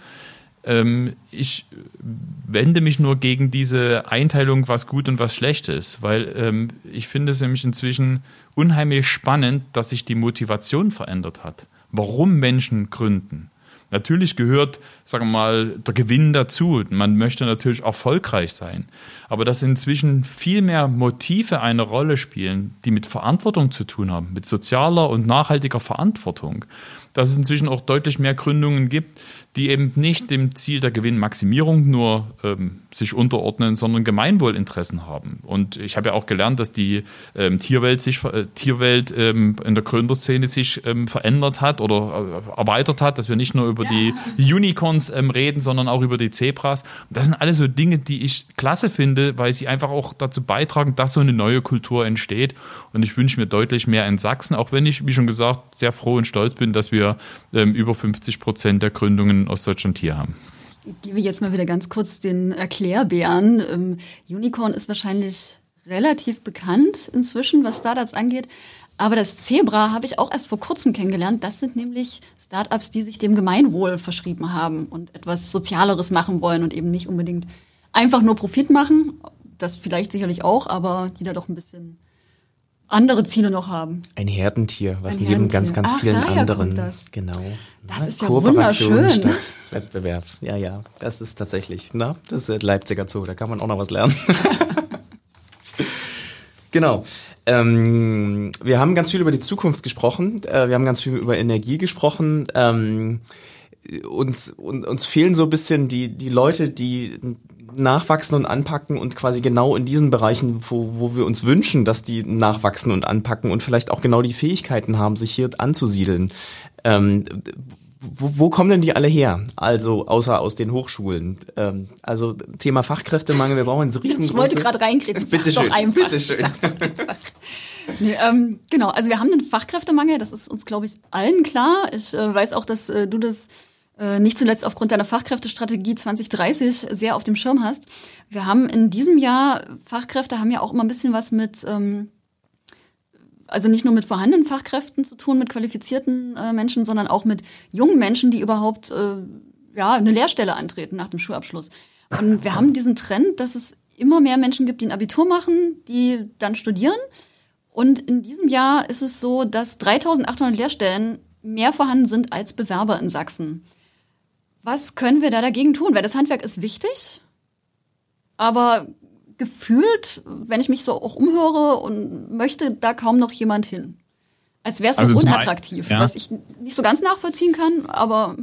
ähm, ich wende mich nur gegen diese Einteilung, was gut und was schlecht ist, weil ähm, ich finde es nämlich inzwischen unheimlich spannend, dass sich die Motivation verändert hat. Warum Menschen gründen. Natürlich gehört, sagen wir mal, der Gewinn dazu. Man möchte natürlich erfolgreich sein. Aber dass inzwischen viel mehr Motive eine Rolle spielen, die mit Verantwortung zu tun haben, mit sozialer und nachhaltiger Verantwortung. Dass es inzwischen auch deutlich mehr Gründungen gibt, die eben nicht dem Ziel der Gewinnmaximierung nur ähm, sich unterordnen, sondern Gemeinwohlinteressen haben. Und ich habe ja auch gelernt, dass die ähm, Tierwelt sich äh, Tierwelt ähm, in der Gründerszene sich ähm, verändert hat oder äh, erweitert hat, dass wir nicht nur über ja. die Unicorns ähm, reden, sondern auch über die Zebras. Das sind alles so Dinge, die ich klasse finde, weil sie einfach auch dazu beitragen, dass so eine neue Kultur entsteht. Und ich wünsche mir deutlich mehr in Sachsen, auch wenn ich, wie schon gesagt, sehr froh und stolz bin, dass wir ähm, über 50 Prozent der Gründungen in Ostdeutschland hier haben? Ich gebe jetzt mal wieder ganz kurz den Erklärbären. Ähm, Unicorn ist wahrscheinlich relativ bekannt inzwischen, was Startups angeht. Aber das Zebra habe ich auch erst vor kurzem kennengelernt. Das sind nämlich Startups, die sich dem Gemeinwohl verschrieben haben und etwas Sozialeres machen wollen und eben nicht unbedingt einfach nur Profit machen. Das vielleicht sicherlich auch, aber die da doch ein bisschen andere Ziele noch haben. Ein Herdentier, was Ein neben Herdentier. ganz, ganz Ach, vielen anderen. Das. Genau. Das ist ja wunderschön. Statt Wettbewerb. Ja, ja, das ist tatsächlich. Na, das ist der Leipziger Zoo, da kann man auch noch was lernen. genau. Ähm, wir haben ganz viel über die Zukunft gesprochen. Äh, wir haben ganz viel über Energie gesprochen. Ähm, uns, uns, uns fehlen so ein bisschen die, die Leute, die nachwachsen und anpacken und quasi genau in diesen Bereichen, wo, wo wir uns wünschen, dass die nachwachsen und anpacken und vielleicht auch genau die Fähigkeiten haben, sich hier anzusiedeln. Ähm, wo, wo kommen denn die alle her? Also außer aus den Hochschulen. Ähm, also Thema Fachkräftemangel, wir brauchen ins riesengroße... Ich wollte gerade reinkriegen. Bitte schön, einfach. bitte schön. Nee, ähm, genau, also wir haben einen Fachkräftemangel, das ist uns, glaube ich, allen klar. Ich äh, weiß auch, dass äh, du das nicht zuletzt aufgrund deiner Fachkräftestrategie 2030 sehr auf dem Schirm hast. Wir haben in diesem Jahr, Fachkräfte haben ja auch immer ein bisschen was mit, ähm, also nicht nur mit vorhandenen Fachkräften zu tun, mit qualifizierten äh, Menschen, sondern auch mit jungen Menschen, die überhaupt äh, ja, eine Lehrstelle antreten nach dem Schulabschluss. Und wir haben diesen Trend, dass es immer mehr Menschen gibt, die ein Abitur machen, die dann studieren. Und in diesem Jahr ist es so, dass 3800 Lehrstellen mehr vorhanden sind als Bewerber in Sachsen. Was können wir da dagegen tun? Weil das Handwerk ist wichtig, aber gefühlt, wenn ich mich so auch umhöre und möchte da kaum noch jemand hin. Als wäre es so also unattraktiv, ja. was ich nicht so ganz nachvollziehen kann, aber.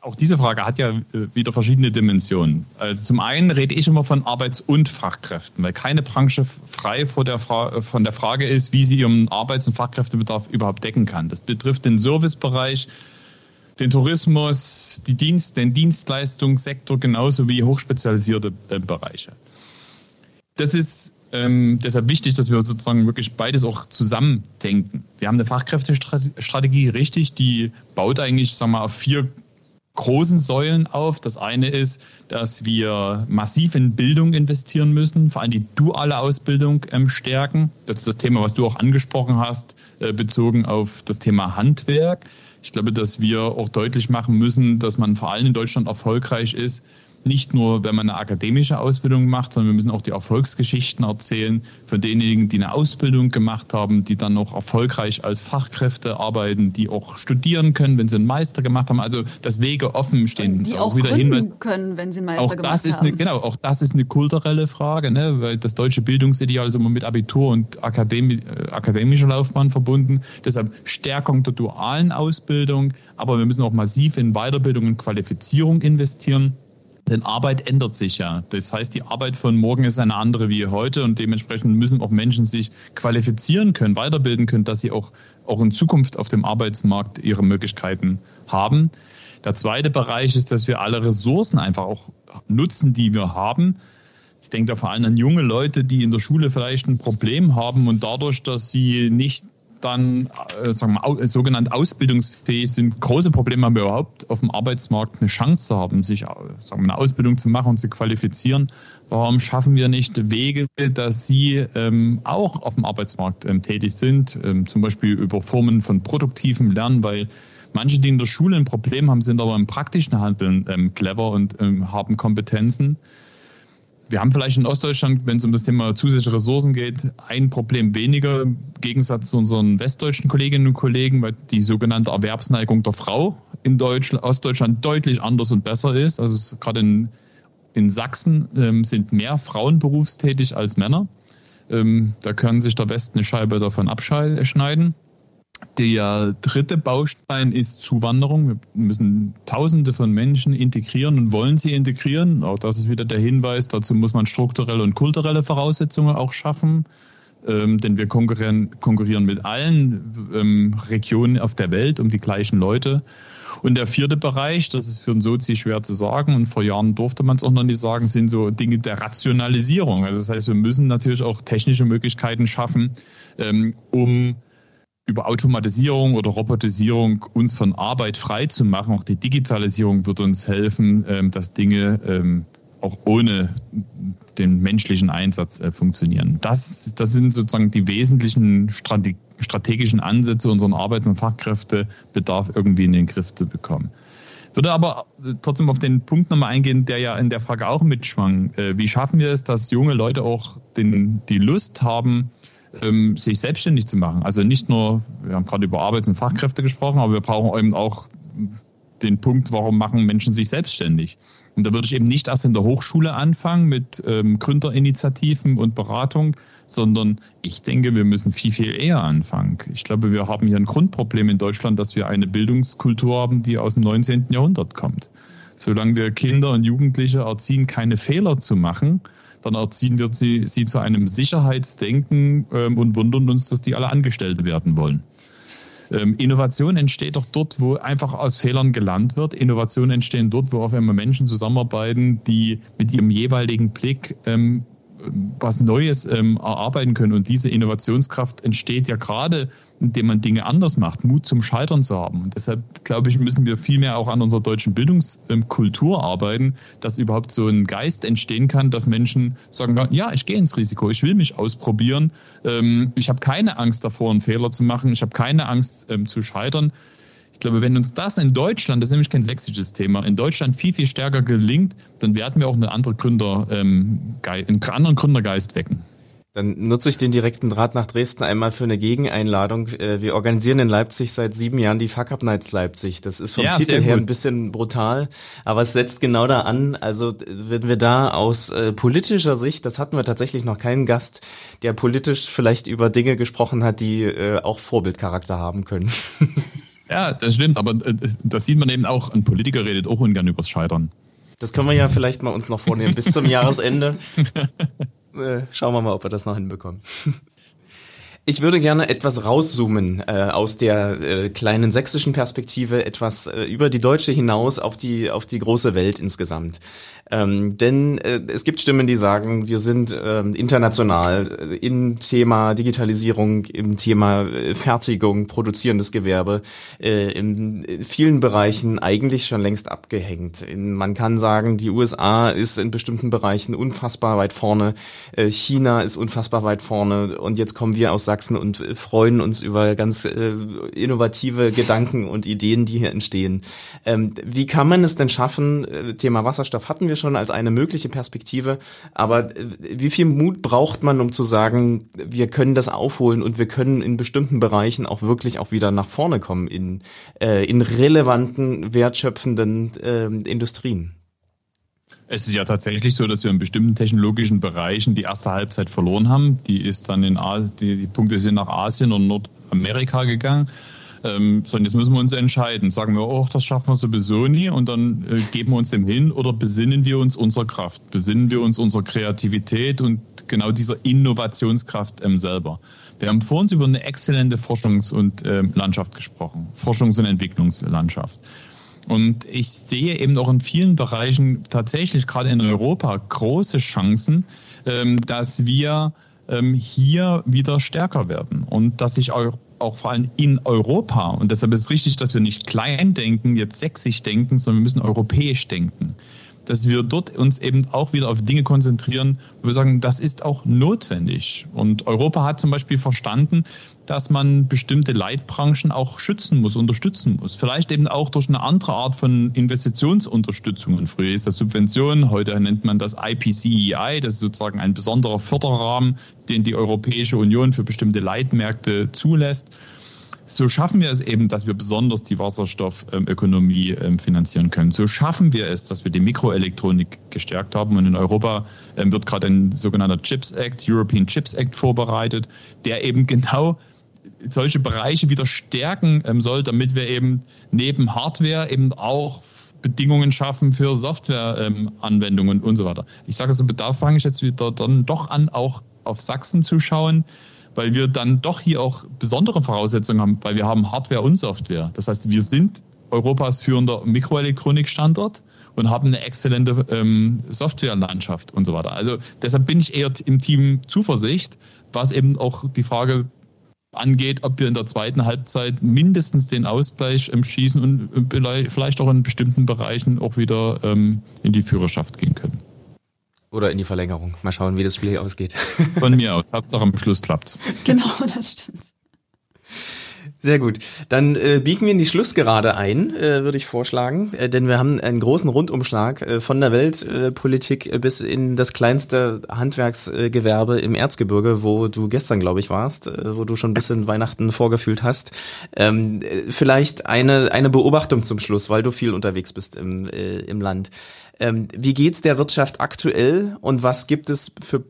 Auch diese Frage hat ja äh, wieder verschiedene Dimensionen. Also zum einen rede ich immer von Arbeits- und Fachkräften, weil keine Branche frei vor der von der Frage ist, wie sie ihren Arbeits- und Fachkräftebedarf überhaupt decken kann. Das betrifft den Servicebereich, den Tourismus, die Dienst, den Dienstleistungssektor genauso wie hochspezialisierte äh, Bereiche. Das ist ähm, deshalb wichtig, dass wir sozusagen wirklich beides auch zusammen denken. Wir haben eine Fachkräftestrategie, richtig, die baut eigentlich, sagen wir auf vier großen Säulen auf. Das eine ist, dass wir massiv in Bildung investieren müssen, vor allem die duale Ausbildung ähm, stärken. Das ist das Thema, was du auch angesprochen hast, äh, bezogen auf das Thema Handwerk. Ich glaube, dass wir auch deutlich machen müssen, dass man vor allem in Deutschland erfolgreich ist, nicht nur, wenn man eine akademische Ausbildung macht, sondern wir müssen auch die Erfolgsgeschichten erzählen von denjenigen, die eine Ausbildung gemacht haben, die dann noch erfolgreich als Fachkräfte arbeiten, die auch studieren können, wenn sie einen Meister gemacht haben. Also dass Wege offen stehen. Die auch, auch wieder Hinweis, können, wenn sie einen Meister auch gemacht das ist haben. Eine, genau, auch das ist eine kulturelle Frage, ne? weil das deutsche Bildungsideal ist immer mit Abitur und Akademie, äh, akademischer Laufbahn verbunden. Deshalb Stärkung der dualen Ausbildung, aber wir müssen auch massiv in Weiterbildung und Qualifizierung investieren. Denn Arbeit ändert sich ja. Das heißt, die Arbeit von morgen ist eine andere wie heute und dementsprechend müssen auch Menschen sich qualifizieren können, weiterbilden können, dass sie auch, auch in Zukunft auf dem Arbeitsmarkt ihre Möglichkeiten haben. Der zweite Bereich ist, dass wir alle Ressourcen einfach auch nutzen, die wir haben. Ich denke da vor allem an junge Leute, die in der Schule vielleicht ein Problem haben und dadurch, dass sie nicht dann äh, sagen wir, sogenannt ausbildungsfähig sind, große Probleme haben, überhaupt auf dem Arbeitsmarkt eine Chance zu haben, sich äh, sagen wir, eine Ausbildung zu machen und zu qualifizieren. Warum schaffen wir nicht Wege, dass sie ähm, auch auf dem Arbeitsmarkt ähm, tätig sind, ähm, zum Beispiel über Formen von produktivem Lernen, weil manche, die in der Schule ein Problem haben, sind aber im praktischen Handeln ähm, clever und ähm, haben Kompetenzen. Wir haben vielleicht in Ostdeutschland, wenn es um das Thema zusätzliche Ressourcen geht, ein Problem weniger im Gegensatz zu unseren westdeutschen Kolleginnen und Kollegen, weil die sogenannte Erwerbsneigung der Frau in Deutschland, Ostdeutschland deutlich anders und besser ist. Also gerade in, in Sachsen ähm, sind mehr Frauen berufstätig als Männer. Ähm, da können sich der Westen eine Scheibe davon abschneiden. Der dritte Baustein ist Zuwanderung. Wir müssen Tausende von Menschen integrieren und wollen sie integrieren. Auch das ist wieder der Hinweis. Dazu muss man strukturelle und kulturelle Voraussetzungen auch schaffen. Ähm, denn wir konkurrieren, konkurrieren mit allen ähm, Regionen auf der Welt um die gleichen Leute. Und der vierte Bereich, das ist für einen Sozi schwer zu sagen und vor Jahren durfte man es auch noch nicht sagen, sind so Dinge der Rationalisierung. Also das heißt, wir müssen natürlich auch technische Möglichkeiten schaffen, ähm, um über Automatisierung oder Robotisierung uns von Arbeit frei zu machen. Auch die Digitalisierung wird uns helfen, ähm, dass Dinge ähm, auch ohne den menschlichen Einsatz äh, funktionieren. Das, das sind sozusagen die wesentlichen strategischen Ansätze, unseren Arbeits- und Fachkräftebedarf irgendwie in den Griff zu bekommen. Würde aber äh, trotzdem auf den Punkt nochmal eingehen, der ja in der Frage auch mitschwang. Äh, wie schaffen wir es, dass junge Leute auch den, die Lust haben, ähm, sich selbstständig zu machen. Also nicht nur, wir haben gerade über Arbeits- und Fachkräfte gesprochen, aber wir brauchen eben auch den Punkt, warum machen Menschen sich selbstständig. Und da würde ich eben nicht erst in der Hochschule anfangen mit ähm, Gründerinitiativen und Beratung, sondern ich denke, wir müssen viel, viel eher anfangen. Ich glaube, wir haben hier ein Grundproblem in Deutschland, dass wir eine Bildungskultur haben, die aus dem 19. Jahrhundert kommt. Solange wir Kinder und Jugendliche erziehen, keine Fehler zu machen, dann erziehen wir sie, sie zu einem Sicherheitsdenken ähm, und wundern uns, dass die alle Angestellte werden wollen. Ähm, Innovation entsteht doch dort, wo einfach aus Fehlern gelernt wird. Innovation entstehen dort, wo auf einmal Menschen zusammenarbeiten, die mit ihrem jeweiligen Blick ähm, was Neues ähm, erarbeiten können. Und diese Innovationskraft entsteht ja gerade, indem man Dinge anders macht, Mut zum Scheitern zu haben. Und deshalb, glaube ich, müssen wir viel mehr auch an unserer deutschen Bildungskultur arbeiten, dass überhaupt so ein Geist entstehen kann, dass Menschen sagen, ja, ich gehe ins Risiko, ich will mich ausprobieren, ähm, ich habe keine Angst davor, einen Fehler zu machen, ich habe keine Angst ähm, zu scheitern. Ich glaube, wenn uns das in Deutschland, das ist nämlich kein sächsisches Thema, in Deutschland viel, viel stärker gelingt, dann werden wir auch eine andere Gründer, ähm, einen anderen Gründergeist wecken. Dann nutze ich den direkten Draht nach Dresden einmal für eine Gegeneinladung. Äh, wir organisieren in Leipzig seit sieben Jahren die Fuck Up Nights Leipzig. Das ist vom ja, Titel her ein bisschen brutal, aber es setzt genau da an. Also wenn wir da aus äh, politischer Sicht, das hatten wir tatsächlich noch keinen Gast, der politisch vielleicht über Dinge gesprochen hat, die äh, auch Vorbildcharakter haben können. Ja, das stimmt, aber äh, das sieht man eben auch, ein Politiker redet auch ungern übers Scheitern. Das können wir ja vielleicht mal uns noch vornehmen bis zum Jahresende. Äh, schauen wir mal, ob wir das noch hinbekommen. Ich würde gerne etwas rauszoomen äh, aus der äh, kleinen sächsischen Perspektive, etwas äh, über die deutsche hinaus auf die auf die große Welt insgesamt. Ähm, denn äh, es gibt Stimmen, die sagen, wir sind ähm, international äh, im Thema Digitalisierung, im Thema äh, Fertigung, produzierendes Gewerbe, äh, in vielen Bereichen eigentlich schon längst abgehängt. In, man kann sagen, die USA ist in bestimmten Bereichen unfassbar weit vorne, äh, China ist unfassbar weit vorne und jetzt kommen wir aus Sachsen und äh, freuen uns über ganz äh, innovative Gedanken und Ideen, die hier entstehen. Ähm, wie kann man es denn schaffen? Äh, Thema Wasserstoff hatten wir schon als eine mögliche Perspektive. Aber äh, wie viel Mut braucht man, um zu sagen, wir können das aufholen und wir können in bestimmten Bereichen auch wirklich auch wieder nach vorne kommen in, äh, in relevanten, wertschöpfenden äh, Industrien? Es ist ja tatsächlich so, dass wir in bestimmten technologischen Bereichen die erste Halbzeit verloren haben. Die ist dann in die, die Punkte sind nach Asien und Nordamerika gegangen. Ähm, sondern jetzt müssen wir uns entscheiden. Sagen wir, oh, das schaffen wir sowieso nie und dann äh, geben wir uns dem hin oder besinnen wir uns unserer Kraft, besinnen wir uns unserer Kreativität und genau dieser Innovationskraft ähm, selber. Wir haben vor uns über eine exzellente Forschungs- und äh, Landschaft gesprochen, Forschungs- und Entwicklungslandschaft. Und ich sehe eben auch in vielen Bereichen tatsächlich gerade in Europa große Chancen, ähm, dass wir ähm, hier wieder stärker werden und dass sich auch auch vor allem in Europa. Und deshalb ist es richtig, dass wir nicht klein denken, jetzt sächsisch denken, sondern wir müssen europäisch denken. Dass wir dort uns eben auch wieder auf Dinge konzentrieren, wo wir sagen, das ist auch notwendig. Und Europa hat zum Beispiel verstanden, dass man bestimmte Leitbranchen auch schützen muss, unterstützen muss. Vielleicht eben auch durch eine andere Art von Investitionsunterstützungen. Früher ist das Subvention, heute nennt man das IPCEI, e das ist sozusagen ein besonderer Förderrahmen, den die Europäische Union für bestimmte Leitmärkte zulässt so schaffen wir es eben, dass wir besonders die Wasserstoffökonomie ähm, finanzieren können. So schaffen wir es, dass wir die Mikroelektronik gestärkt haben. Und in Europa ähm, wird gerade ein sogenannter Chips Act, European Chips Act vorbereitet, der eben genau solche Bereiche wieder stärken ähm, soll, damit wir eben neben Hardware eben auch Bedingungen schaffen für Softwareanwendungen und so weiter. Ich sage so, da fange ich jetzt wieder dann doch an, auch auf Sachsen zu schauen weil wir dann doch hier auch besondere Voraussetzungen haben, weil wir haben Hardware und Software. Das heißt, wir sind Europas führender Mikroelektronikstandort und haben eine exzellente ähm, Softwarelandschaft und so weiter. Also deshalb bin ich eher im Team Zuversicht, was eben auch die Frage angeht, ob wir in der zweiten Halbzeit mindestens den Ausgleich ähm, schießen und vielleicht auch in bestimmten Bereichen auch wieder ähm, in die Führerschaft gehen können. Oder in die Verlängerung. Mal schauen, wie das Spiel hier ausgeht. Von mir aus. Hauptsache am Schluss klappt's. Genau, das stimmt. Sehr gut. Dann äh, biegen wir in die Schlussgerade ein, äh, würde ich vorschlagen. Äh, denn wir haben einen großen Rundumschlag äh, von der Weltpolitik äh, bis in das kleinste Handwerksgewerbe im Erzgebirge, wo du gestern, glaube ich, warst, äh, wo du schon ein bisschen Weihnachten vorgefühlt hast. Ähm, äh, vielleicht eine, eine Beobachtung zum Schluss, weil du viel unterwegs bist im, äh, im Land. Ähm, wie geht's der Wirtschaft aktuell und was gibt es für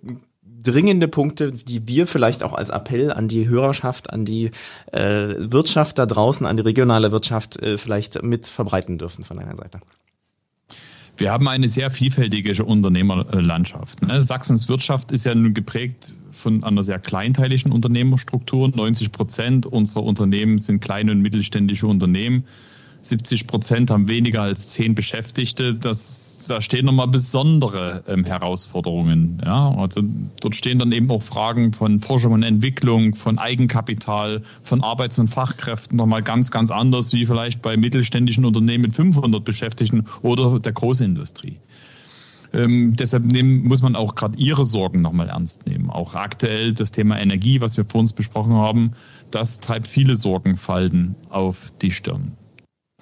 dringende Punkte, die wir vielleicht auch als Appell an die Hörerschaft, an die äh, Wirtschaft da draußen, an die regionale Wirtschaft äh, vielleicht mit verbreiten dürfen von deiner Seite? Wir haben eine sehr vielfältige Unternehmerlandschaft. Ne? Sachsens Wirtschaft ist ja nun geprägt von einer sehr kleinteiligen Unternehmerstruktur. 90 Prozent unserer Unternehmen sind kleine und mittelständische Unternehmen. 70 Prozent haben weniger als zehn Beschäftigte. Das, da stehen nochmal besondere ähm, Herausforderungen. Ja? Also dort stehen dann eben auch Fragen von Forschung und Entwicklung, von Eigenkapital, von Arbeits- und Fachkräften nochmal ganz, ganz anders wie vielleicht bei mittelständischen Unternehmen mit 500 Beschäftigten oder der Großindustrie. Ähm, deshalb nehmen, muss man auch gerade Ihre Sorgen nochmal ernst nehmen. Auch aktuell das Thema Energie, was wir vor uns besprochen haben, das treibt viele Sorgenfalten auf die Stirn.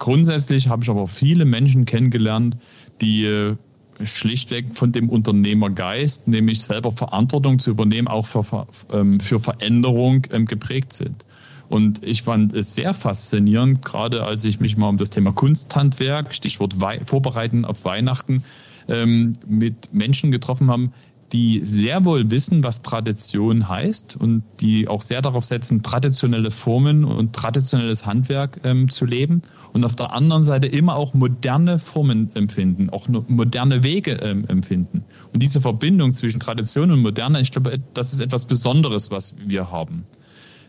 Grundsätzlich habe ich aber viele Menschen kennengelernt, die äh, schlichtweg von dem Unternehmergeist, nämlich selber Verantwortung zu übernehmen, auch für, ähm, für Veränderung ähm, geprägt sind. Und ich fand es sehr faszinierend, gerade als ich mich mal um das Thema Kunsthandwerk, Stichwort Vorbereiten auf Weihnachten, ähm, mit Menschen getroffen haben, die sehr wohl wissen, was Tradition heißt und die auch sehr darauf setzen, traditionelle Formen und traditionelles Handwerk ähm, zu leben und auf der anderen Seite immer auch moderne Formen empfinden, auch moderne Wege ähm, empfinden. Und diese Verbindung zwischen Tradition und Moderne, ich glaube, das ist etwas Besonderes, was wir haben.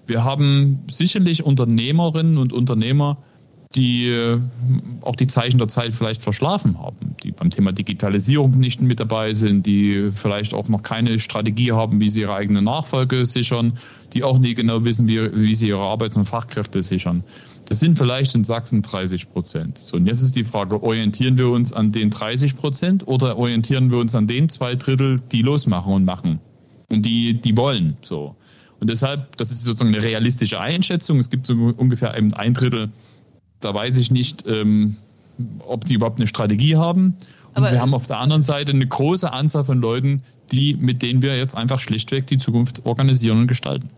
Wir haben sicherlich Unternehmerinnen und Unternehmer, die äh, auch die Zeichen der Zeit vielleicht verschlafen haben, die beim Thema Digitalisierung nicht mit dabei sind, die vielleicht auch noch keine Strategie haben, wie sie ihre eigene Nachfolge sichern, die auch nie genau wissen, wie, wie sie ihre Arbeits- und Fachkräfte sichern. Das sind vielleicht in Sachsen 30 Prozent. So, und jetzt ist die Frage, orientieren wir uns an den 30 Prozent oder orientieren wir uns an den zwei Drittel, die losmachen und machen und die, die wollen, so. Und deshalb, das ist sozusagen eine realistische Einschätzung. Es gibt so ungefähr ein Drittel, da weiß ich nicht, ähm, ob die überhaupt eine Strategie haben. Und Aber wir haben auf der anderen Seite eine große Anzahl von Leuten, die, mit denen wir jetzt einfach schlichtweg die Zukunft organisieren und gestalten.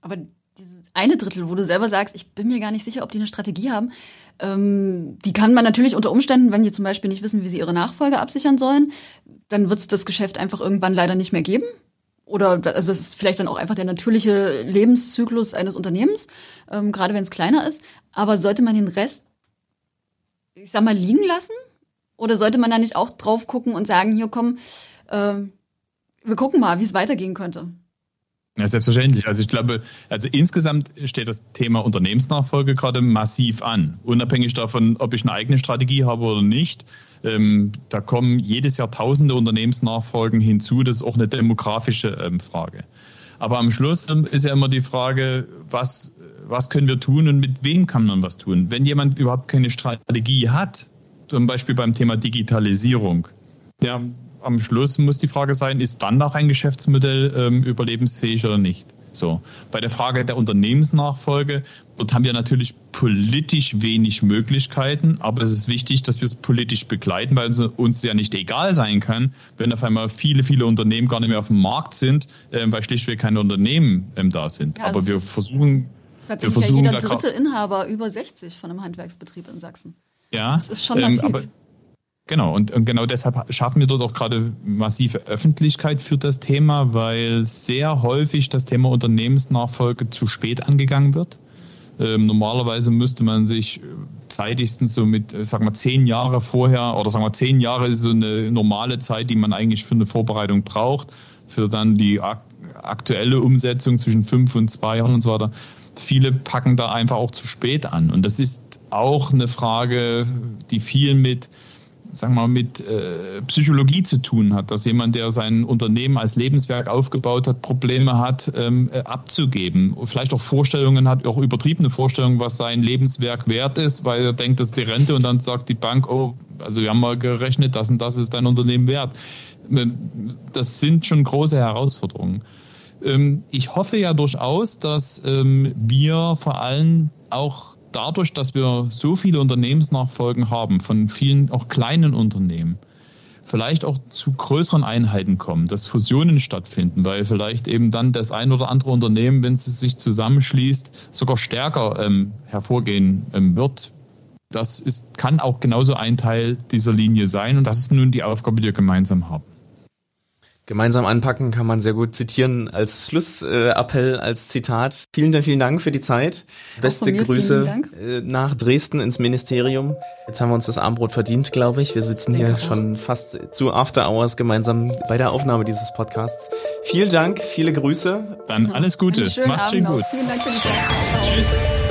Aber dieses eine Drittel, wo du selber sagst, ich bin mir gar nicht sicher, ob die eine Strategie haben, ähm, die kann man natürlich unter Umständen, wenn die zum Beispiel nicht wissen, wie sie ihre Nachfolge absichern sollen, dann wird es das Geschäft einfach irgendwann leider nicht mehr geben. Oder also das ist vielleicht dann auch einfach der natürliche Lebenszyklus eines Unternehmens, ähm, gerade wenn es kleiner ist. Aber sollte man den Rest, ich sag mal, liegen lassen? Oder sollte man da nicht auch drauf gucken und sagen, hier komm, äh, wir gucken mal, wie es weitergehen könnte? Ja, selbstverständlich. Also ich glaube, also insgesamt steht das Thema Unternehmensnachfolge gerade massiv an. Unabhängig davon, ob ich eine eigene Strategie habe oder nicht. Ähm, da kommen jedes Jahr tausende Unternehmensnachfolgen hinzu. Das ist auch eine demografische ähm, Frage. Aber am Schluss ähm, ist ja immer die Frage, was, was können wir tun und mit wem kann man was tun? Wenn jemand überhaupt keine Strategie hat, zum Beispiel beim Thema Digitalisierung, ja, am Schluss muss die Frage sein, ist dann noch ein Geschäftsmodell ähm, überlebensfähig oder nicht? So, bei der Frage der Unternehmensnachfolge, dort haben wir natürlich politisch wenig Möglichkeiten, aber es ist wichtig, dass wir es politisch begleiten, weil es uns ja nicht egal sein kann, wenn auf einmal viele, viele Unternehmen gar nicht mehr auf dem Markt sind, äh, weil schlichtweg keine Unternehmen ähm, da sind. Ja, aber wir versuchen. Tatsächlich wir versuchen, ja jeder dritte Inhaber über 60 von einem Handwerksbetrieb in Sachsen. Ja. Das ist schon massiv. Ähm, Genau, und, und, genau deshalb schaffen wir dort auch gerade massive Öffentlichkeit für das Thema, weil sehr häufig das Thema Unternehmensnachfolge zu spät angegangen wird. Ähm, normalerweise müsste man sich zeitigstens so mit, äh, sagen wir, zehn Jahre vorher oder sagen wir, zehn Jahre ist so eine normale Zeit, die man eigentlich für eine Vorbereitung braucht, für dann die ak aktuelle Umsetzung zwischen fünf und zwei Jahren und so weiter. Viele packen da einfach auch zu spät an. Und das ist auch eine Frage, die viel mit sagen wir mal, mit äh, Psychologie zu tun hat, dass jemand, der sein Unternehmen als Lebenswerk aufgebaut hat, Probleme hat, ähm, äh, abzugeben. Vielleicht auch Vorstellungen hat, auch übertriebene Vorstellungen, was sein Lebenswerk wert ist, weil er denkt, das ist die Rente und dann sagt die Bank, oh, also wir haben mal gerechnet, das und das ist dein Unternehmen wert. Ähm, das sind schon große Herausforderungen. Ähm, ich hoffe ja durchaus, dass ähm, wir vor allem auch dadurch, dass wir so viele Unternehmensnachfolgen haben, von vielen auch kleinen Unternehmen, vielleicht auch zu größeren Einheiten kommen, dass Fusionen stattfinden, weil vielleicht eben dann das ein oder andere Unternehmen, wenn es sich zusammenschließt, sogar stärker ähm, hervorgehen ähm, wird. Das ist, kann auch genauso ein Teil dieser Linie sein und das ist nun die Aufgabe, die wir gemeinsam haben. Gemeinsam anpacken kann man sehr gut zitieren als Schlussappell, äh, als Zitat. Vielen, vielen Dank für die Zeit. Beste Grüße äh, nach Dresden ins Ministerium. Jetzt haben wir uns das Armbrot verdient, glaube ich. Wir sitzen hier schon fast zu After Hours gemeinsam bei der Aufnahme dieses Podcasts. Vielen Dank, viele Grüße. Dann alles Gute. Macht's schön gut. Vielen Dank für die Zeit. Tschüss.